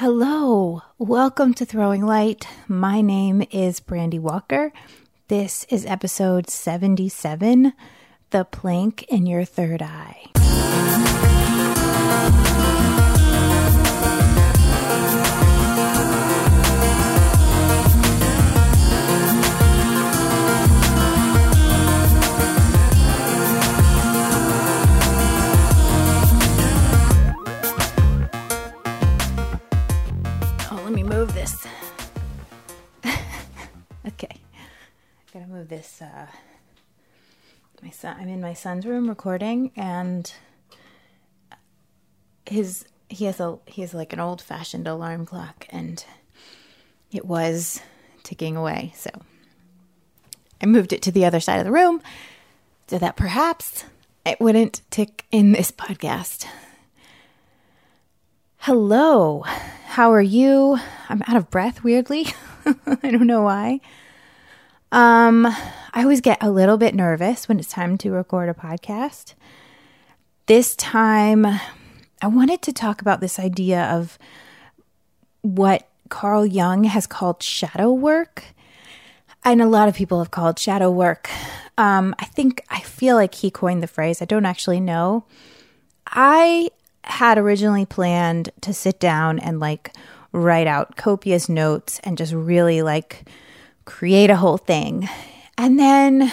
Hello, welcome to Throwing Light. My name is Brandy Walker. This is episode 77 The Plank in Your Third Eye. Gotta move this. Uh, my son. I'm in my son's room recording, and his he has a he has like an old fashioned alarm clock, and it was ticking away. So I moved it to the other side of the room so that perhaps it wouldn't tick in this podcast. Hello, how are you? I'm out of breath weirdly. I don't know why. Um, I always get a little bit nervous when it's time to record a podcast. This time, I wanted to talk about this idea of what Carl Jung has called shadow work. And a lot of people have called shadow work. Um, I think, I feel like he coined the phrase. I don't actually know. I had originally planned to sit down and like write out copious notes and just really like create a whole thing. And then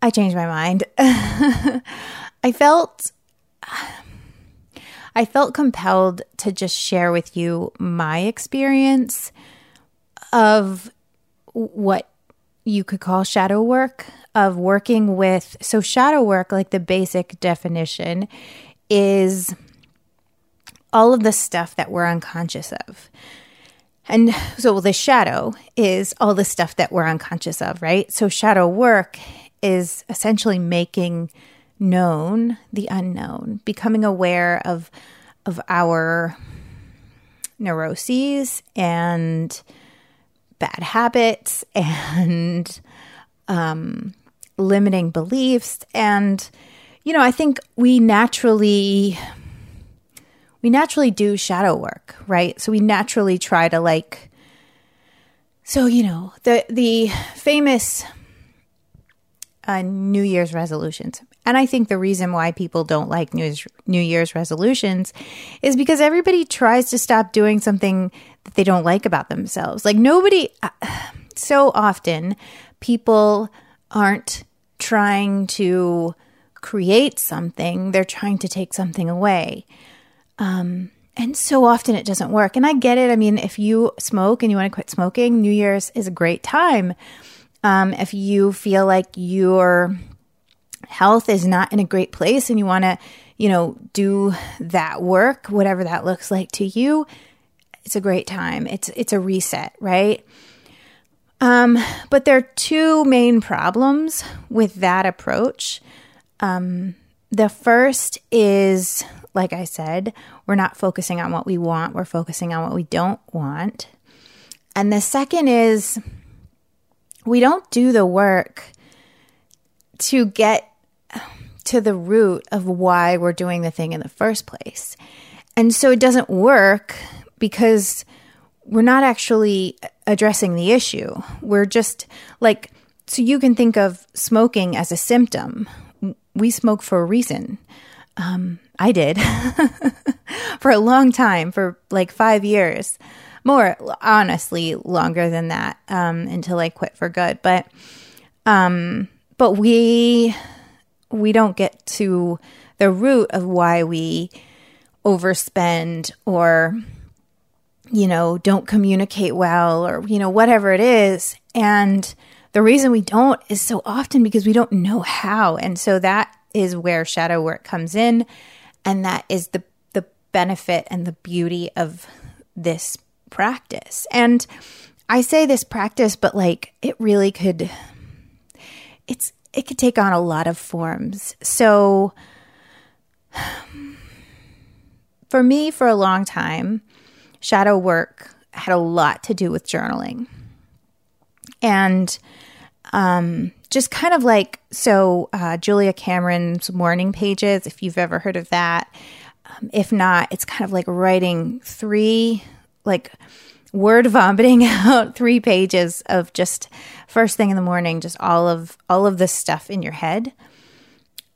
I changed my mind. I felt I felt compelled to just share with you my experience of what you could call shadow work of working with so shadow work like the basic definition is all of the stuff that we're unconscious of and so the shadow is all the stuff that we're unconscious of right? So shadow work is essentially making known the unknown becoming aware of of our neuroses and bad habits and um, limiting beliefs. And you know i think we naturally we naturally do shadow work right? So we naturally try to like so you know the the famous uh, new year's resolutions. And i think the reason why people don't like new year's, new year's resolutions is because everybody tries to stop doing something that they don't like about themselves. Like nobody uh, so often people aren't trying to create something, they're trying to take something away. Um, and so often it doesn't work. And I get it. I mean, if you smoke and you want to quit smoking, New Year's is a great time. Um, if you feel like your health is not in a great place and you want to, you know, do that work, whatever that looks like to you, it's a great time. It's it's a reset, right? Um, but there are two main problems with that approach. Um, the first is, like I said, we're not focusing on what we want, we're focusing on what we don't want. And the second is, we don't do the work to get to the root of why we're doing the thing in the first place. And so it doesn't work because we're not actually addressing the issue. We're just like, so you can think of smoking as a symptom. We smoke for a reason. Um, I did for a long time, for like five years, more honestly, longer than that, um, until I quit for good. But, um, but we, we don't get to the root of why we overspend or you know, don't communicate well or, you know, whatever it is. And the reason we don't is so often because we don't know how. And so that is where shadow work comes in. And that is the, the benefit and the beauty of this practice. And I say this practice, but like it really could, it's, it could take on a lot of forms. So for me, for a long time, shadow work had a lot to do with journaling. And um, just kind of like, so uh, Julia Cameron's morning pages, if you've ever heard of that, um, if not, it's kind of like writing three, like word vomiting out three pages of just first thing in the morning, just all of all of this stuff in your head.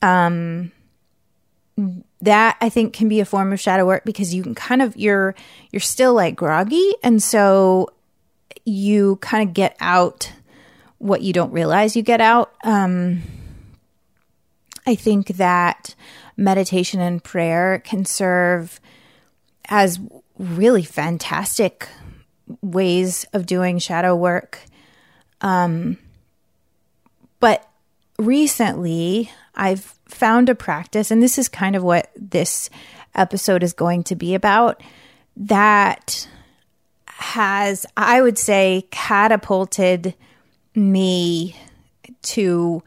Um, that I think can be a form of shadow work because you can kind of you're you're still like groggy, and so you kind of get out what you don't realize you get out. Um, I think that meditation and prayer can serve as really fantastic ways of doing shadow work. Um, but recently, I've found a practice, and this is kind of what this episode is going to be about, that has, I would say, catapulted me to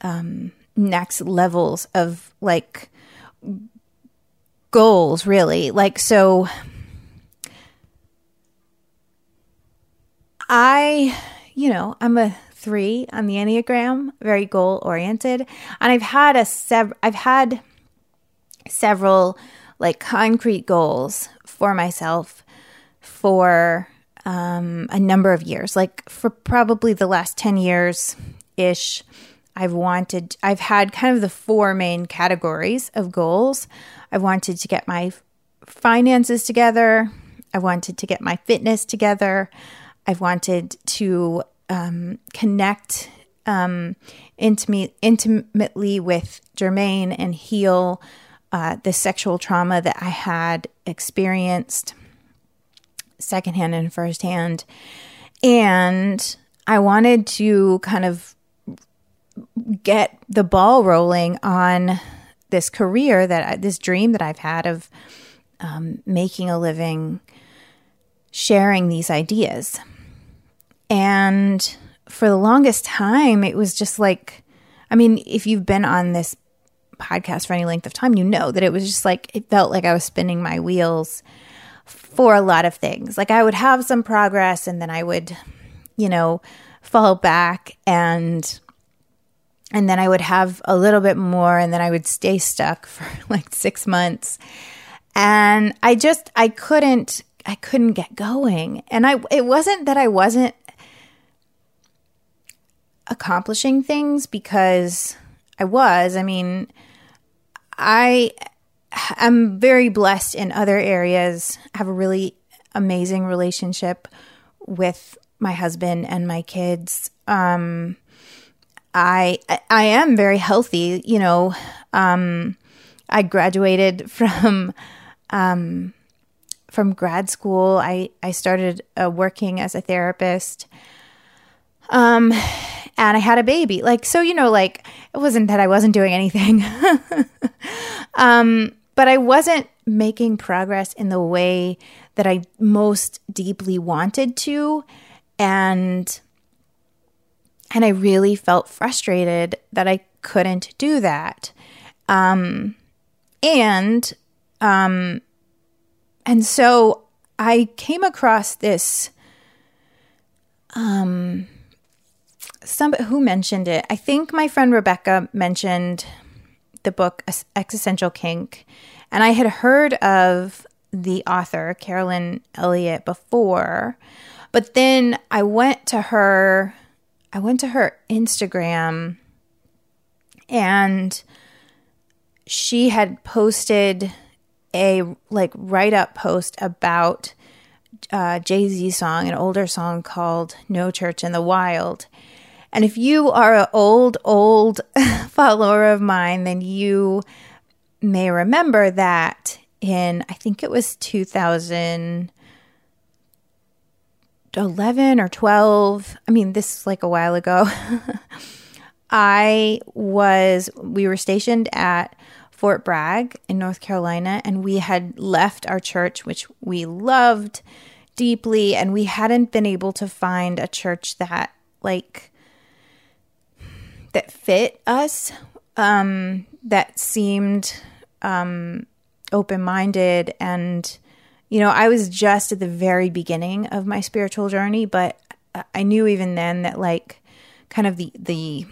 um, next levels of like goals, really. Like, so I, you know, I'm a three on the Enneagram, very goal oriented. And I've had a sev- I've had several like concrete goals for myself for um, a number of years, like for probably the last 10 years ish. I've wanted, I've had kind of the four main categories of goals. I wanted to get my finances together. I wanted to get my fitness together. I've wanted to um, connect um, intimate, intimately with Jermaine and heal uh, the sexual trauma that I had experienced secondhand and firsthand. And I wanted to kind of get the ball rolling on this career that this dream that I've had of um, making a living sharing these ideas. And for the longest time, it was just like, I mean, if you've been on this podcast for any length of time, you know that it was just like, it felt like I was spinning my wheels for a lot of things. Like I would have some progress and then I would, you know, fall back and and then I would have a little bit more and then I would stay stuck for like 6 months. And I just I couldn't I couldn't get going. And I it wasn't that I wasn't accomplishing things because I was. I mean, I am very blessed in other areas. I have a really amazing relationship with my husband and my kids. Um, I I am very healthy. You know, um, I graduated from um, from grad school. I I started uh, working as a therapist. Um, and I had a baby. Like so, you know, like it wasn't that I wasn't doing anything. um, but I wasn't making progress in the way that I most deeply wanted to and and I really felt frustrated that I couldn't do that. Um and um and so I came across this um some who mentioned it. I think my friend Rebecca mentioned the book Existential Kink, and I had heard of the author Carolyn Elliott before, but then I went to her I went to her Instagram and she had posted a like write up post about uh, Jay Z song, an older song called "No Church in the Wild," And if you are an old, old follower of mine, then you may remember that in, I think it was 2011 or 12. I mean, this is like a while ago. I was, we were stationed at Fort Bragg in North Carolina, and we had left our church, which we loved deeply, and we hadn't been able to find a church that, like, that fit us, um, that seemed um, open minded. And, you know, I was just at the very beginning of my spiritual journey, but I knew even then that, like, kind of the, the,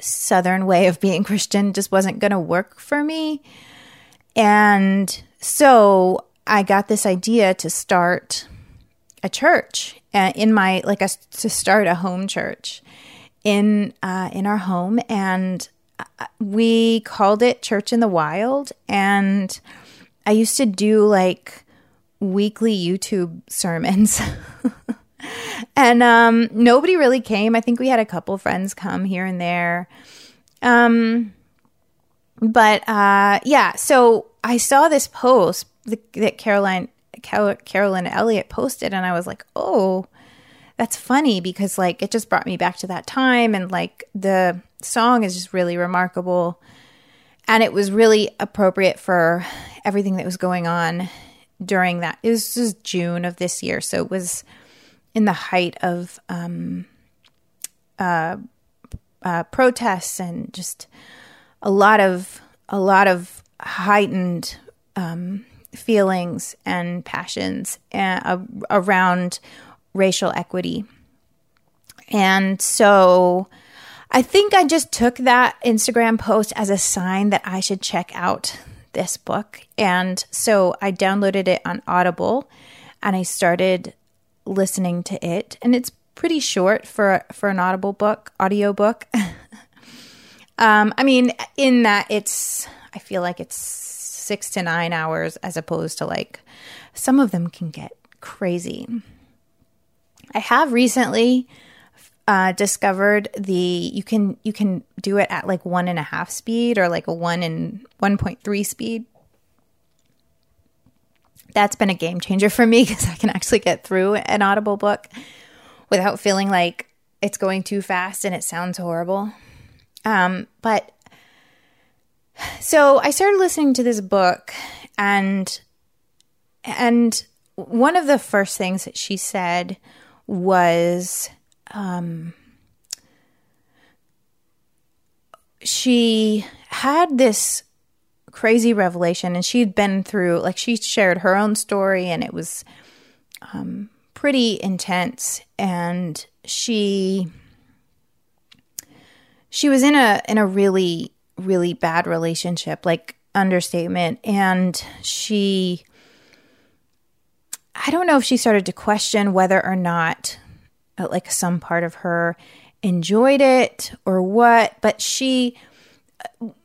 Southern way of being Christian just wasn't going to work for me. And so I got this idea to start a church uh, in my like a, to start a home church in uh, in our home, and uh, we called it Church in the Wild. And I used to do like weekly YouTube sermons. and um, nobody really came. I think we had a couple friends come here and there. Um, but uh, yeah, so I saw this post that Caroline Carolyn Elliott posted, and I was like, oh, that's funny because like it just brought me back to that time, and like the song is just really remarkable, and it was really appropriate for everything that was going on during that. It was just June of this year, so it was in the height of um, uh, uh, protests and just a lot of a lot of heightened um, feelings and passions uh, around racial equity. And so I think I just took that Instagram post as a sign that I should check out this book. And so I downloaded it on Audible and I started listening to it. And it's pretty short for for an audible book, audio book. um, I mean, in that it's I feel like it's six to nine hours as opposed to like some of them can get crazy. I have recently uh, discovered the you can you can do it at like one and a half speed or like a one and one point three speed. That's been a game changer for me because I can actually get through an audible book without feeling like it's going too fast and it sounds horrible. Um, but so I started listening to this book and and one of the first things that she said was um, she had this crazy revelation and she'd been through like she shared her own story and it was um, pretty intense. And she she was in a in a really really bad relationship like understatement. And she I don't know if she started to question whether or not uh, like some part of her enjoyed it or what, but she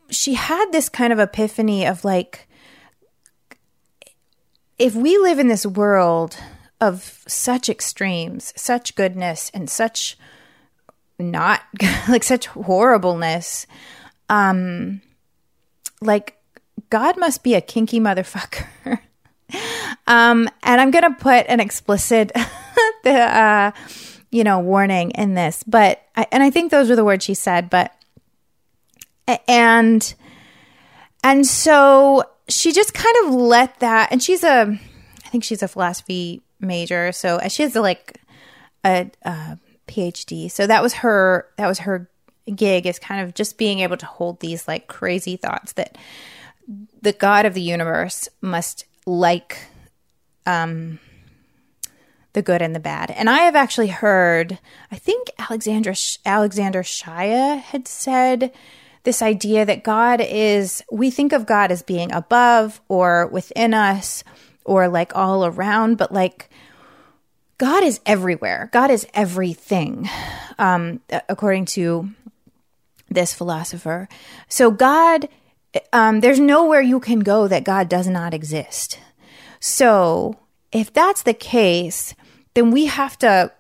she had this kind of epiphany of like if we live in this world of such extremes, such goodness and such not like such horribleness, um like God must be a kinky motherfucker. um and I'm going to put an explicit the uh you know, warning in this. But, I, and I think those were the words she said, but, and, and so she just kind of let that, and she's a, I think she's a philosophy major. So she has a, like a, a PhD. So that was her, that was her gig is kind of just being able to hold these like crazy thoughts that the God of the universe must like, um, the good and the bad. And I have actually heard, I think Alexandra Alexander Shaia had said this idea that God is we think of God as being above or within us or like all around, but like God is everywhere. God is everything, um, according to this philosopher. So God, um, there's nowhere you can go that God does not exist. So if that's the case, then we have to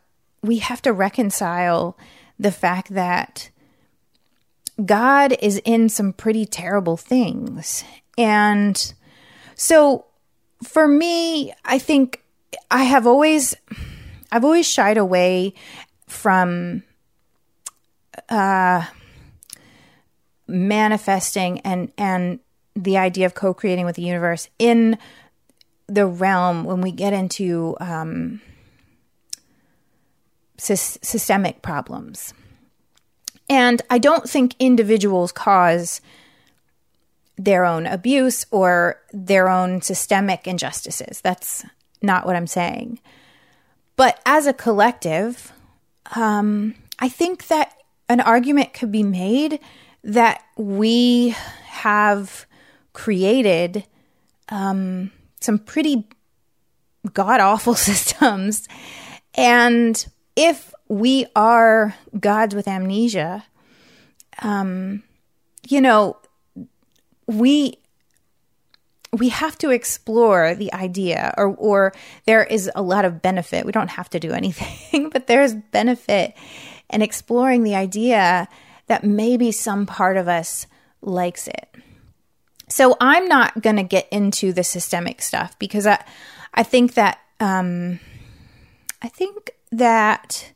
we have to reconcile the fact that God is in some pretty terrible things. And so for me, I think I have always I've always shied away from uh manifesting and and the idea of co-creating with the universe in the realm when we get into um sy- systemic problems. And I don't think individuals cause their own abuse or their own systemic injustices. That's not what I'm saying. But as a collective, um, I think that an argument could be made that we have created um, some pretty god awful systems. And if we are gods with amnesia, um, you know, we we have to explore the idea or or there is a lot of benefit we don't have to do anything but there's benefit in exploring the idea that maybe some part of us likes it so i'm not going to get into the systemic stuff because i i think that um i think that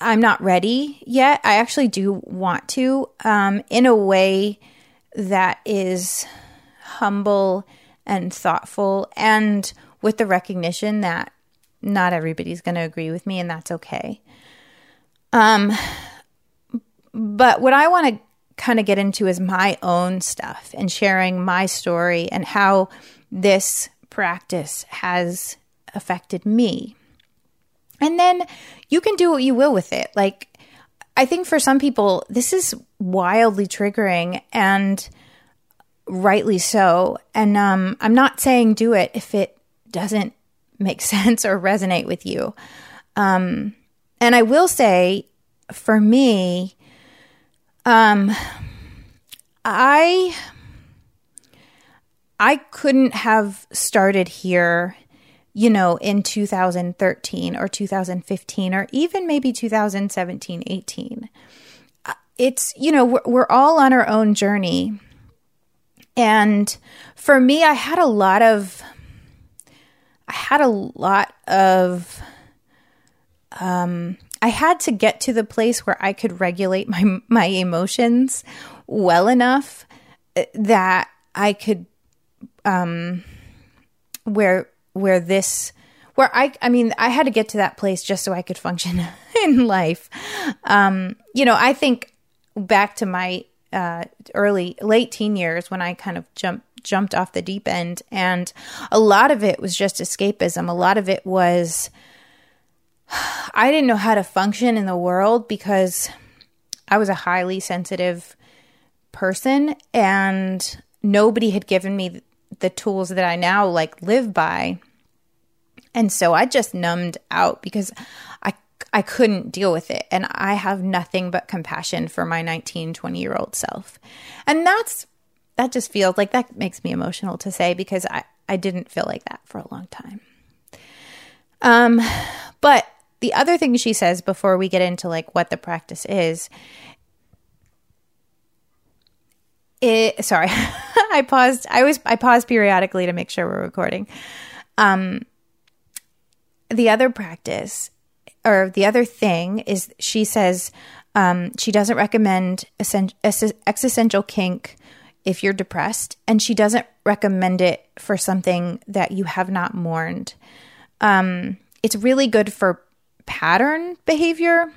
i'm not ready yet i actually do want to um in a way that is humble and thoughtful and with the recognition that not everybody's going to agree with me and that's okay. Um but what I want to kind of get into is my own stuff and sharing my story and how this practice has affected me. And then you can do what you will with it. Like I think for some people this is wildly triggering and rightly so. And um, I'm not saying do it if it doesn't make sense or resonate with you. Um, and I will say, for me, um, I I couldn't have started here, you know, in 2013 or 2015 or even maybe 2017, 18. Uh, it's, you know, we're, we're all on our own journey and for me, I had a lot of, I had a lot of, um, I had to get to the place where I could regulate my my emotions well enough uh, that I could, um, where where this where I I mean I had to get to that place just so I could function in life. Um, you know, I think back to my uh, early late teen years when I kind of jumped jumped off the deep end and a lot of it was just escapism a lot of it was I didn't know how to function in the world because I was a highly sensitive person and nobody had given me the tools that I now like live by and so I just numbed out because I I couldn't deal with it. And I have nothing but compassion for my 19, 20 year old self. And that's, that just feels like that makes me emotional to say because I, I didn't feel like that for a long time. Um, but the other thing she says before we get into like what the practice is, it, sorry, I paused. I always I pause periodically to make sure we're recording. Um, the other practice or the other thing is she says um, she doesn't recommend existential kink if you're depressed, and she doesn't recommend it for something that you have not mourned. Um, it's really good for pattern behavior.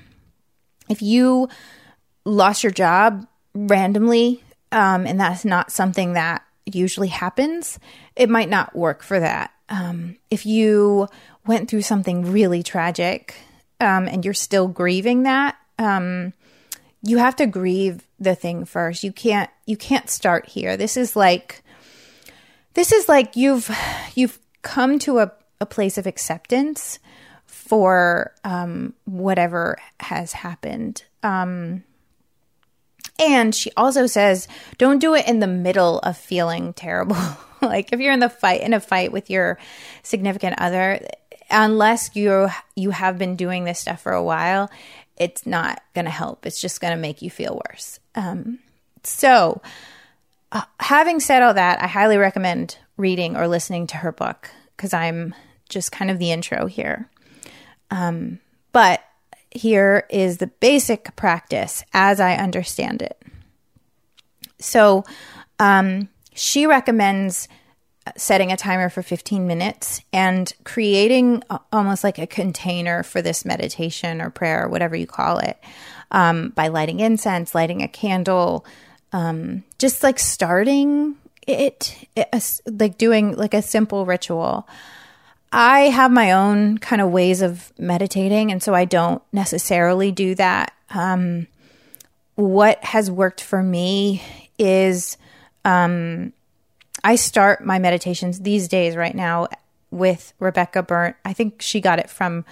If you lost your job randomly, um, and that's not something that usually happens, it might not work for that. Um, if you went through something really tragic, um, and you're still grieving that, um, you have to grieve the thing first. You can't you can't start here. This is like this is like you've you've come to a, a place of acceptance for um, whatever has happened. Um, and she also says, don't do it in the middle of feeling terrible. like if you're in the fight in a fight with your significant other, unless you you have been doing this stuff for a while, it's not going to help. It's just going to make you feel worse. Um, so, uh, having said all that, I highly recommend reading or listening to her book because I'm just kind of the intro here. Um, but here is the basic practice as I understand it. So, um, she recommends setting a timer for 15 minutes and creating almost like a container for this meditation or prayer, or whatever you call it, um, by lighting incense, lighting a candle, um, just like starting it, it, like doing like a simple ritual. I have my own kind of ways of meditating, and so I don't necessarily do that. Um, what has worked for me is um, I start my meditations these days right now with Rebecca Burnt. I think she got it from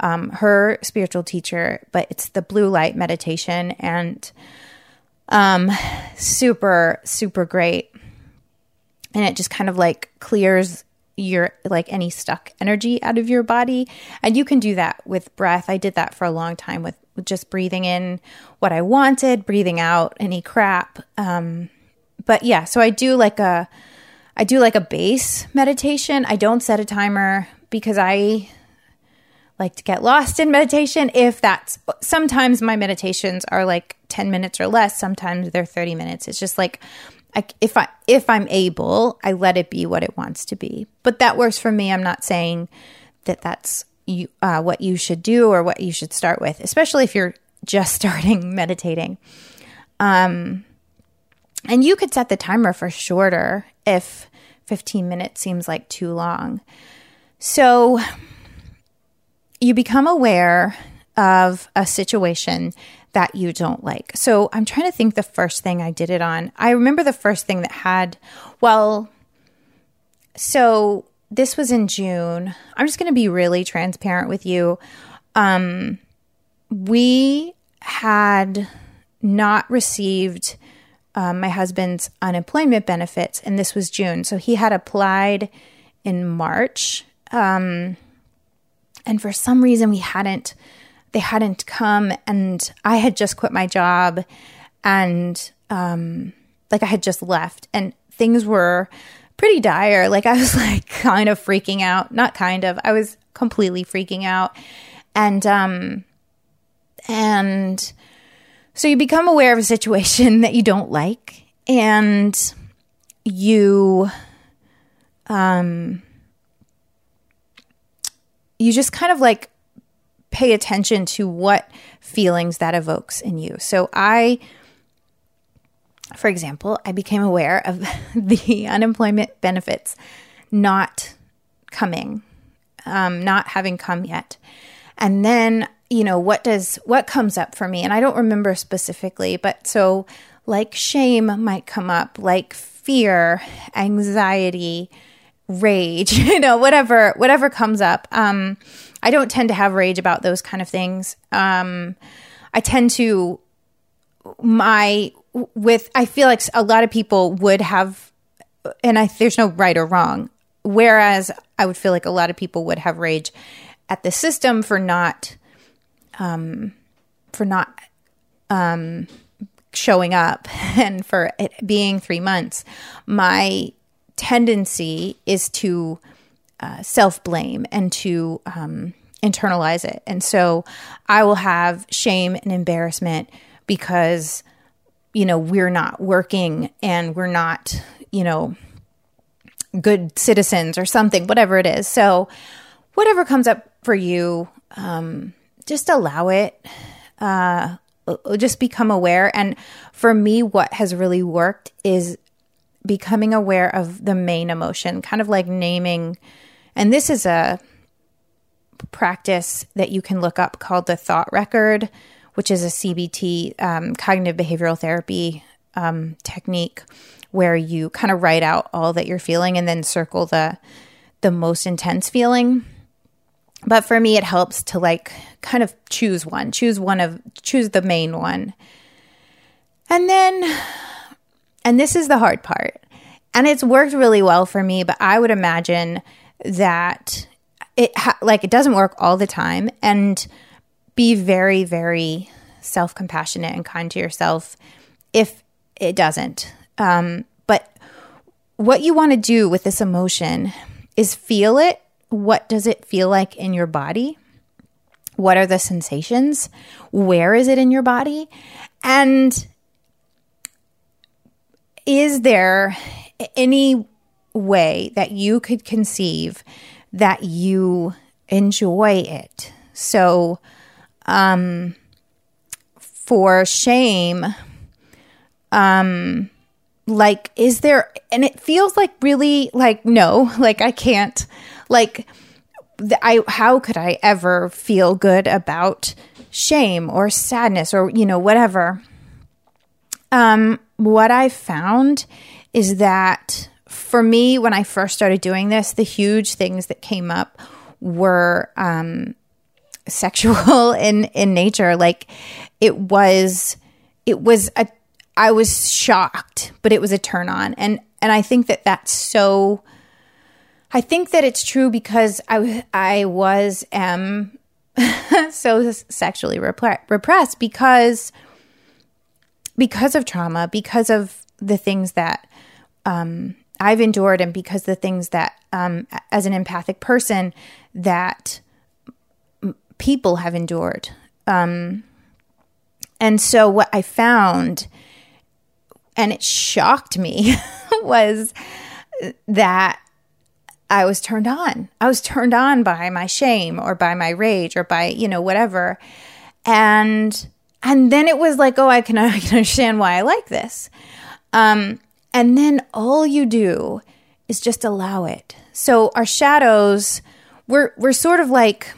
um, her spiritual teacher, but it's the blue light meditation and um, super, super great. And it just kind of like clears your like any stuck energy out of your body. And you can do that with breath. I did that for a long time with, just breathing in what I wanted, breathing out any crap. Um, but yeah, so I do like a I do like a base meditation. I don't set a timer because I like to get lost in meditation if that's sometimes my meditations are like 10 minutes or less sometimes they're 30 minutes it's just like I, if i if i'm able i let it be what it wants to be. But that works for me. I'm not saying that that's you uh, what you should do or what you should start with especially if you're just starting meditating. Um and you could set the timer for shorter if 15 minutes seems like too long. So you become aware of a situation that you don't like. So I'm trying to think the first thing I did it on. I remember the first thing that had, well, so this was in June. I'm just going to be really transparent with you. Um, we had not received um, my husband's unemployment benefits, and this was June. So he had applied in March. Um, and for some reason we hadn't they hadn't come and i had just quit my job and um like i had just left and things were pretty dire. Like i was like kind of freaking out. Not kind of i was completely freaking out. And um and so you become aware of a situation that you don't like and you um you just kind of like pay attention to what feelings that evokes in you. So I for example, I became aware of the unemployment benefits not coming, um, not having come yet. And then, you know, what does what comes up for me? And I don't remember specifically, but so like shame might come up, like fear, anxiety, rage, you know, whatever whatever comes up. Um, I don't tend to have rage about those kind of things. Um, I tend to my with I feel like a lot of people would have, and I there's no right or wrong. Whereas I would feel like a lot of people would have rage at the system for not, um, for not, um, showing up and for it being three months. My tendency is to uh, self blame and to um, internalize it. And so I will have shame and embarrassment because, you know, we're not working and we're not, you know, good citizens or something, whatever it is. So, whatever comes up for you, um, just allow it. Uh, just become aware. And for me, what has really worked is becoming aware of the main emotion, kind of like naming. And this is a practice that you can look up called the thought record, which is a CBT, um, cognitive behavioral therapy um, technique, where you kind of write out all that you're feeling and then circle the the most intense feeling. But for me, it helps to like kind of choose one, choose one of, choose the main one. And then and this is the hard part. And it's worked really well for me, but I would imagine that it ha- like it doesn't work all the time and be very very self-compassionate and kind to yourself if it doesn't. Um, but what you want to do with this emotion is feel it. What does it feel like in your body? What are the sensations? Where is it in your body? And is there any way that you could conceive that you enjoy it? So, um, for shame, um, like, is there, and it feels like really like, no, like I can't, like, I, how could I ever feel good about shame or sadness or, you know, whatever? Um, what I found is that for me, when I first started doing this, the huge things that came up were um, sexual in in nature. Like it was, it was a. I was shocked, but it was a turn on, and and I think that that's so. I think that it's true because I I was am so sexually repressed because because of trauma, because of the things that um, I've endured, and because the things that, um, as an empathic person, that people have endured. Um, and so, what I found, and it shocked me, was that I was turned on. I was turned on by my shame or by my rage or by, you know, whatever. And and then it was like, oh, I can, I can understand why I like this. Um, and then all you do is just allow it. So our shadows, we're we're sort of like,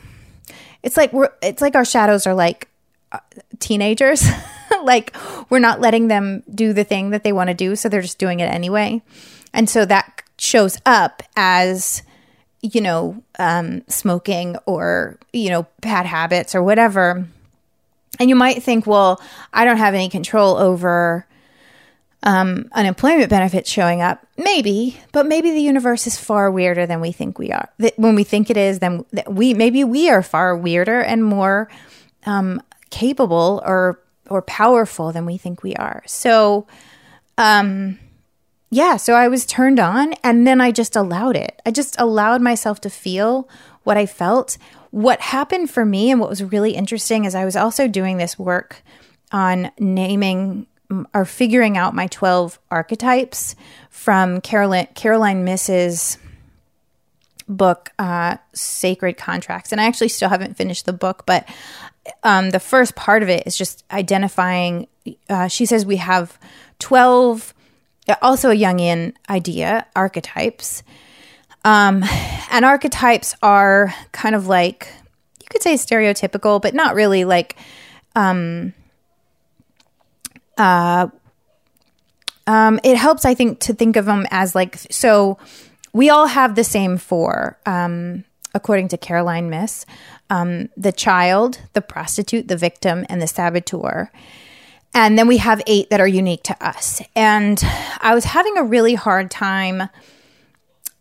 it's like we're it's like our shadows are like uh, teenagers. like we're not letting them do the thing that they want to do, so they're just doing it anyway. And so that shows up as you know um, smoking or you know bad habits or whatever and you might think, well, I don't have any control over um, unemployment benefits showing up. Maybe, but maybe the universe is far weirder than we think we are. That when we think it is, then that we maybe we are far weirder and more um, capable or or powerful than we think we are. So, um, yeah. So I was turned on, and then I just allowed it. I just allowed myself to feel what I felt what happened for me and what was really interesting is I was also doing this work on naming or figuring out my 12 archetypes from Caroline, Caroline Myss's book, uh, Sacred Contracts. And I actually still haven't finished the book, but um, the first part of it is just identifying. Uh, she says we have 12, also a Jungian idea, archetypes. Um, and archetypes are kind of like, you could say stereotypical, but not really like, um, uh, um, it helps, I think, to think of them as like, so we all have the same four, um, according to Caroline Myss: um, the child, the prostitute, the victim, and the saboteur. And then we have eight that are unique to us. And I was having a really hard time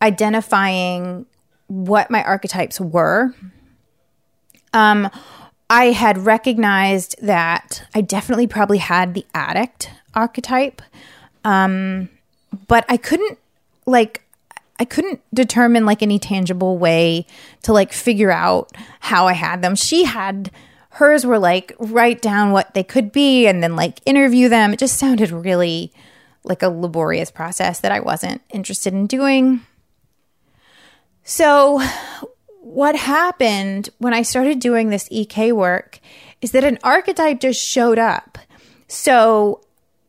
identifying what my archetypes were. Um, I had recognized that I definitely probably had the addict archetype, um, but I couldn't like I couldn't determine like any tangible way to like figure out how I had them. She had hers were like write down what they could be and then like interview them. It just sounded really like a laborious process that I wasn't interested in doing. So, what happened when I started doing this EK work is that an archetype just showed up. So,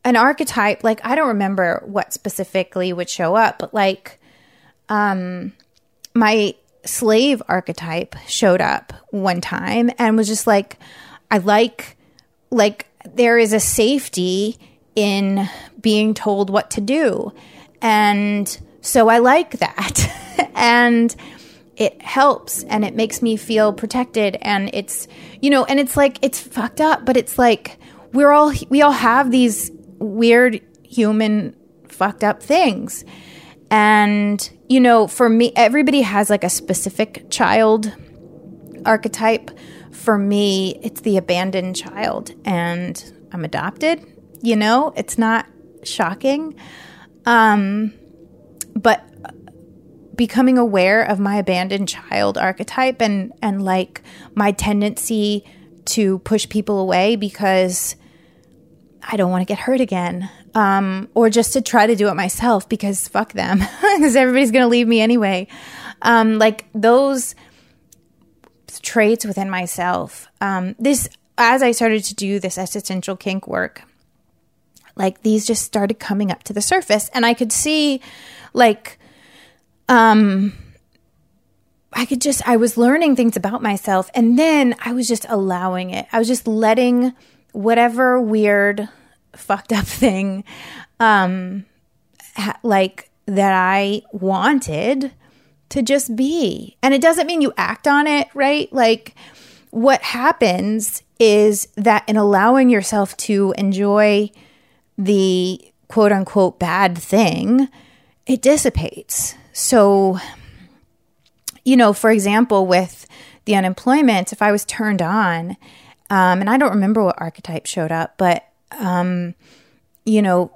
an archetype, like, I don't remember what specifically would show up, but like, um, my slave archetype showed up one time and was just like, I like, like, there is a safety in being told what to do. And so I like that. and it helps and it makes me feel protected and it's you know and it's like it's fucked up but it's like we're all we all have these weird human fucked up things. And you know for me everybody has like a specific child archetype. For me it's the abandoned child and i'm adopted you know it's not shocking. Um but becoming aware of my abandoned child archetype and and like my tendency to push people away because I don't want to get hurt again. Um, or just to try to do it myself because fuck them, because everybody's going to leave me anyway. Um, like those traits within myself. Um, this, as I started to do this existential kink work, like these just started coming up to the surface, and I could see, like, um, I could just, I was learning things about myself and then I was just allowing it. I was just letting whatever weird, fucked up thing, um, ha- like that I wanted to just be. And it doesn't mean you act on it, right? Like what happens is that in allowing yourself to enjoy the quote unquote bad thing, it dissipates. So, you know, for example, with the unemployment, if I was turned on, um, and I don't remember what archetype showed up, but, um, you know,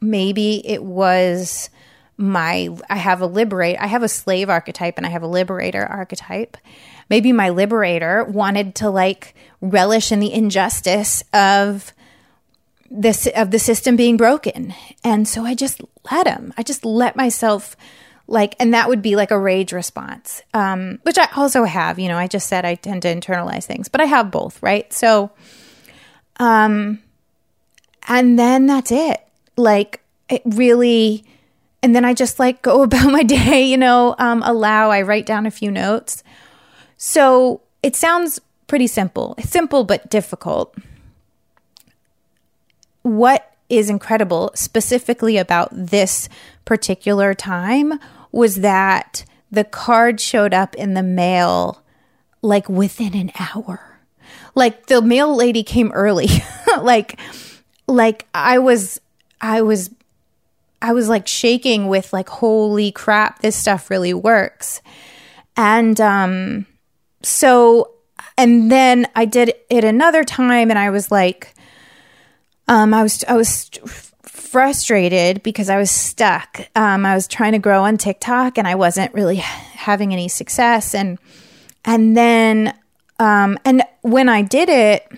maybe it was my, I have a liberate, I have a slave archetype and I have a liberator archetype. Maybe my liberator wanted to like relish in the injustice of this of the system being broken. And so I just let him. I just let myself like and that would be like a rage response um, which i also have you know i just said i tend to internalize things but i have both right? So um and then that's it. Like it really and then i just like go about my day you know um, allow i write down a few notes. So it sounds pretty simple. Simple but difficult. What is incredible specifically about this particular time was that the card showed up in the mail like within an hour. Like the mail lady came early. like like I was I was I was like shaking with like holy crap this stuff really works. And um so and then I did it another time and I was like um I was I was frustrated because I was stuck. Um, I was trying to grow on TikTok and I wasn't really having any success. And and then um, and when I did it,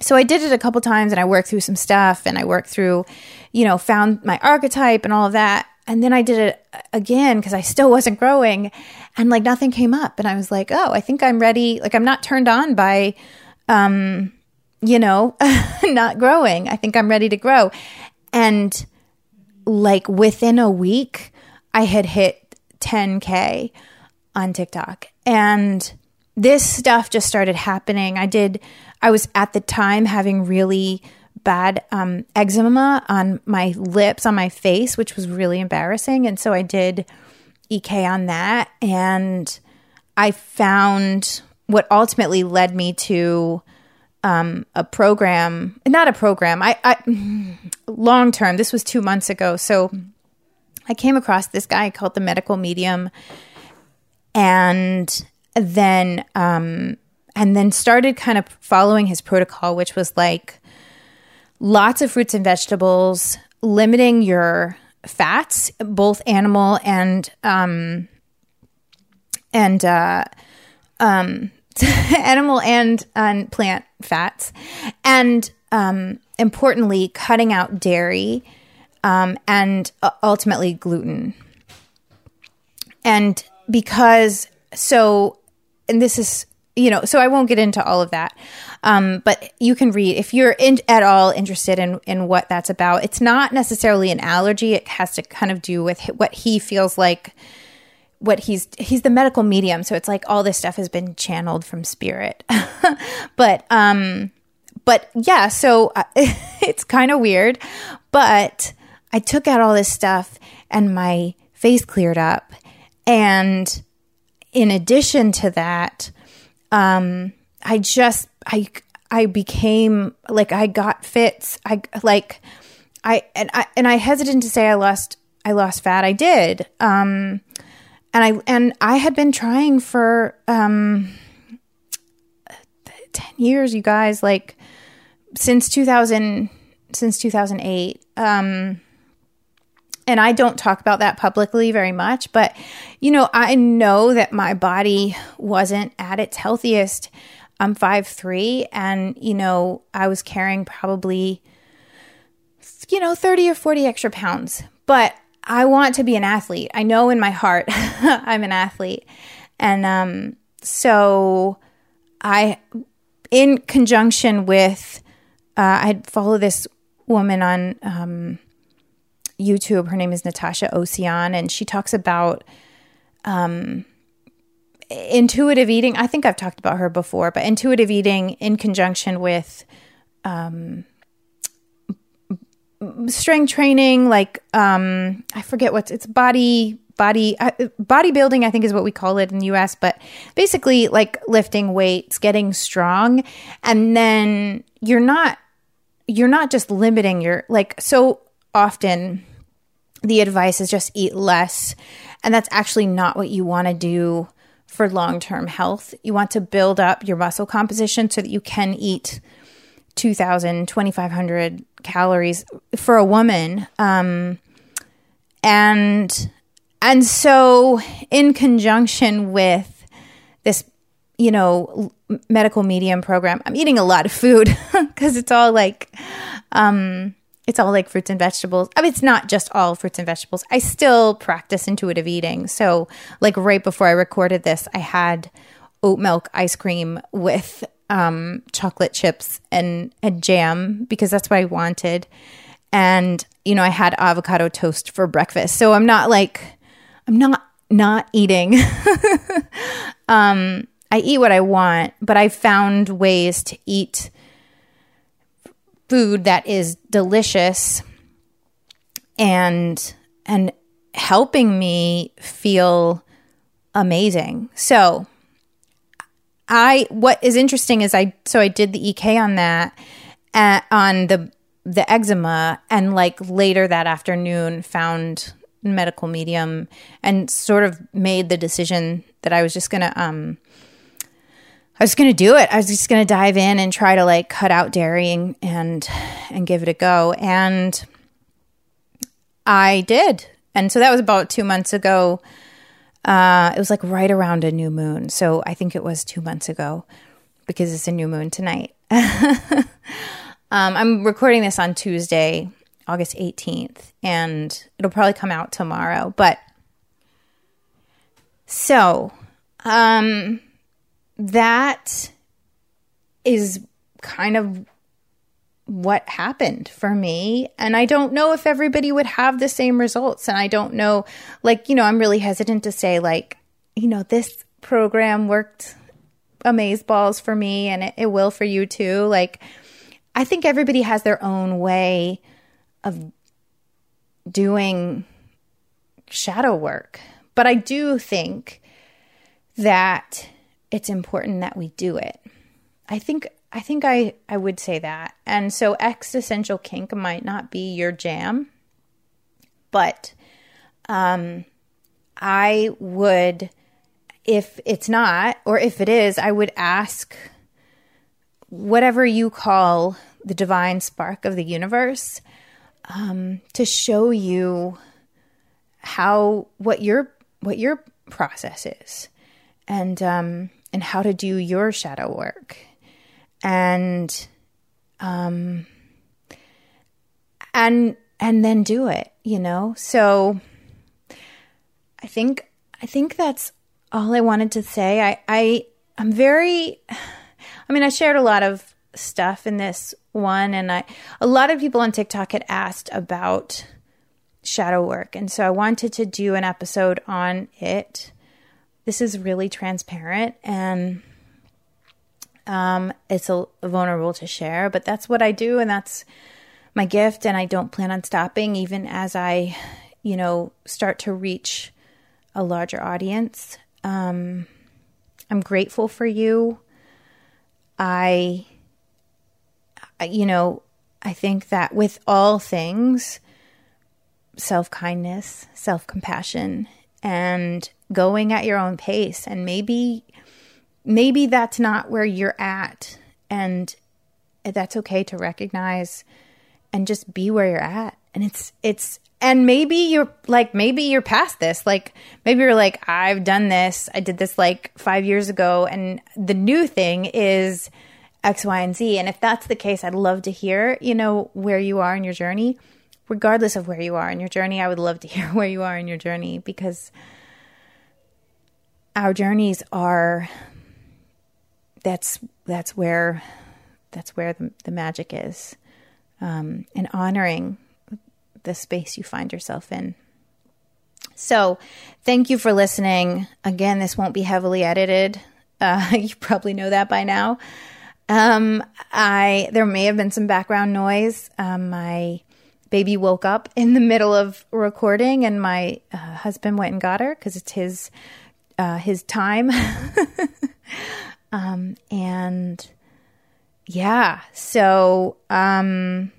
so I did it a couple times and I worked through some stuff and I worked through, you know, found my archetype and all of that. And then I did it again because I still wasn't growing and like nothing came up. And I was like, oh, I think I'm ready. Like I'm not turned on by, um, you know, not growing. I think I'm ready to grow. And like within a week, I had hit 10K on TikTok. And this stuff just started happening. I did, I was at the time having really bad um, eczema on my lips, on my face, which was really embarrassing. And so I did EK on that. And I found what ultimately led me to um, a program, not a program. I, I long term. This was two months ago, so I came across this guy called the medical medium, and then um, and then started kind of following his protocol, which was like lots of fruits and vegetables, limiting your fats, both animal and um, and uh, um, animal and, and plant fats, and um, importantly, cutting out dairy um, and uh, ultimately gluten. And because so, and this is you know, so I won't get into all of that. Um, but you can read if you're in, at all interested in in what that's about. It's not necessarily an allergy. It has to kind of do with what he feels like what he's he's the medical medium so it's like all this stuff has been channeled from spirit. But um but yeah so uh, it's kind of weird but i took out all this stuff and my face cleared up. And in addition to that um i just i i became like i got fits. I like i and i and i hesitant to say i lost i lost fat. I did. Um and I and I had been trying for um 10 years you guys like since 2000 since 2008 um and I don't talk about that publicly very much but you know I know that my body wasn't at its healthiest. I'm five three, and you know I was carrying probably you know 30 or 40 extra pounds. But I want to be an athlete. I know in my heart I'm an athlete. And um, so I, in conjunction with, uh, I follow this woman on um, YouTube. Her name is Natacha Océane, and she talks about um, intuitive eating. I think I've talked about her before, but intuitive eating in conjunction with um, strength training, like um, I forget what's it's body body uh, bodybuilding. I think is what we call it in the U.S. But basically, like lifting weights, getting strong, and then you're not you're not just limiting your like so often. The advice is just eat less, and that's actually not what you want to do for long term health. You want to build up your muscle composition so that you can eat 2,000, 2,500 calories for a woman. Um, and and so in conjunction with this you know medical medium program i'm eating a lot of food because it's all like um it's all like fruits and vegetables i mean it's not just all fruits and vegetables i still practice intuitive eating so like right before i recorded this i had oat milk ice cream with um, chocolate chips and a jam because that's what I wanted. And, you know, I had avocado toast for breakfast. So I'm not like, I'm not not eating. um, I eat what I want, but I found ways to eat food that is delicious and and helping me feel amazing. So, I what is interesting is I so I did the EK on that uh, on the the eczema and like later that afternoon found medical medium and sort of made the decision that I was just going to um I was going to do it. I was just going to dive in and try to like cut out dairy and, and give it a go and I did. And so that was about 2 months ago. Uh, it was like right around a new moon. So I think it was two months ago because it's a new moon tonight. um, I'm recording this on Tuesday, August 18th, and it'll probably come out tomorrow. But so um, that is kind of what happened for me. And I don't know if everybody would have the same results. And I don't know, like, you know, I'm really hesitant to say, like, you know, this program worked amaze balls for me and it, it will for you too. Like, I think everybody has their own way of doing shadow work. But I do think that it's important that we do it. I think I think I, I would say that. And so existential kink might not be your jam, but um, I would, if it's not, or if it is, I would ask whatever you call the divine spark of the universe um, to show you how what your what your process is and um, and how to do your shadow work and um and and then do it you know? So i think i think that's all i wanted to say. I i i'm very i mean i shared a lot of stuff in this one and i a lot of people on tiktok had asked about shadow work and so i wanted to do an episode on it. This is really transparent and um, it's a, vulnerable to share, but that's what I do, and that's my gift. And I don't plan on stopping, even as I, you know, start to reach a larger audience. Um, I'm grateful for you. I, you know, I think that with all things, self kindness, self compassion, and going at your own pace, and maybe maybe that's not where you're at and that's okay to recognize and just be where you're at. And it's it's and maybe you're like maybe you're past this. Like maybe you're like I've done this. I did this like 5 years ago and the new thing is X Y and Z. And if that's the case I'd love to hear you know where you are in your journey. Regardless of where you are in your journey I would love to hear where you are in your journey because our journeys are that's that's where that's where the, the magic is. Um, and honoring the space you find yourself in. So thank you for listening. Again this won't be heavily edited. Uh, you probably know that by now. Um, i there may have been some background noise. Um, my baby woke up in the middle of recording, and my uh, husband went and got her because it's his uh, his time. um, and yeah, so um,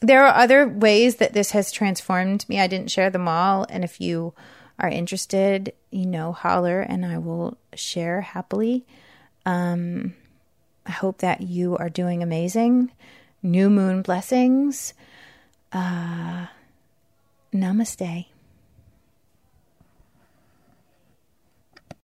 there are other ways that this has transformed me. I didn't share them all, and if you are interested, you know, holler, and I will share happily. Um, I hope that you are doing amazing. New moon blessings. Uh, namaste.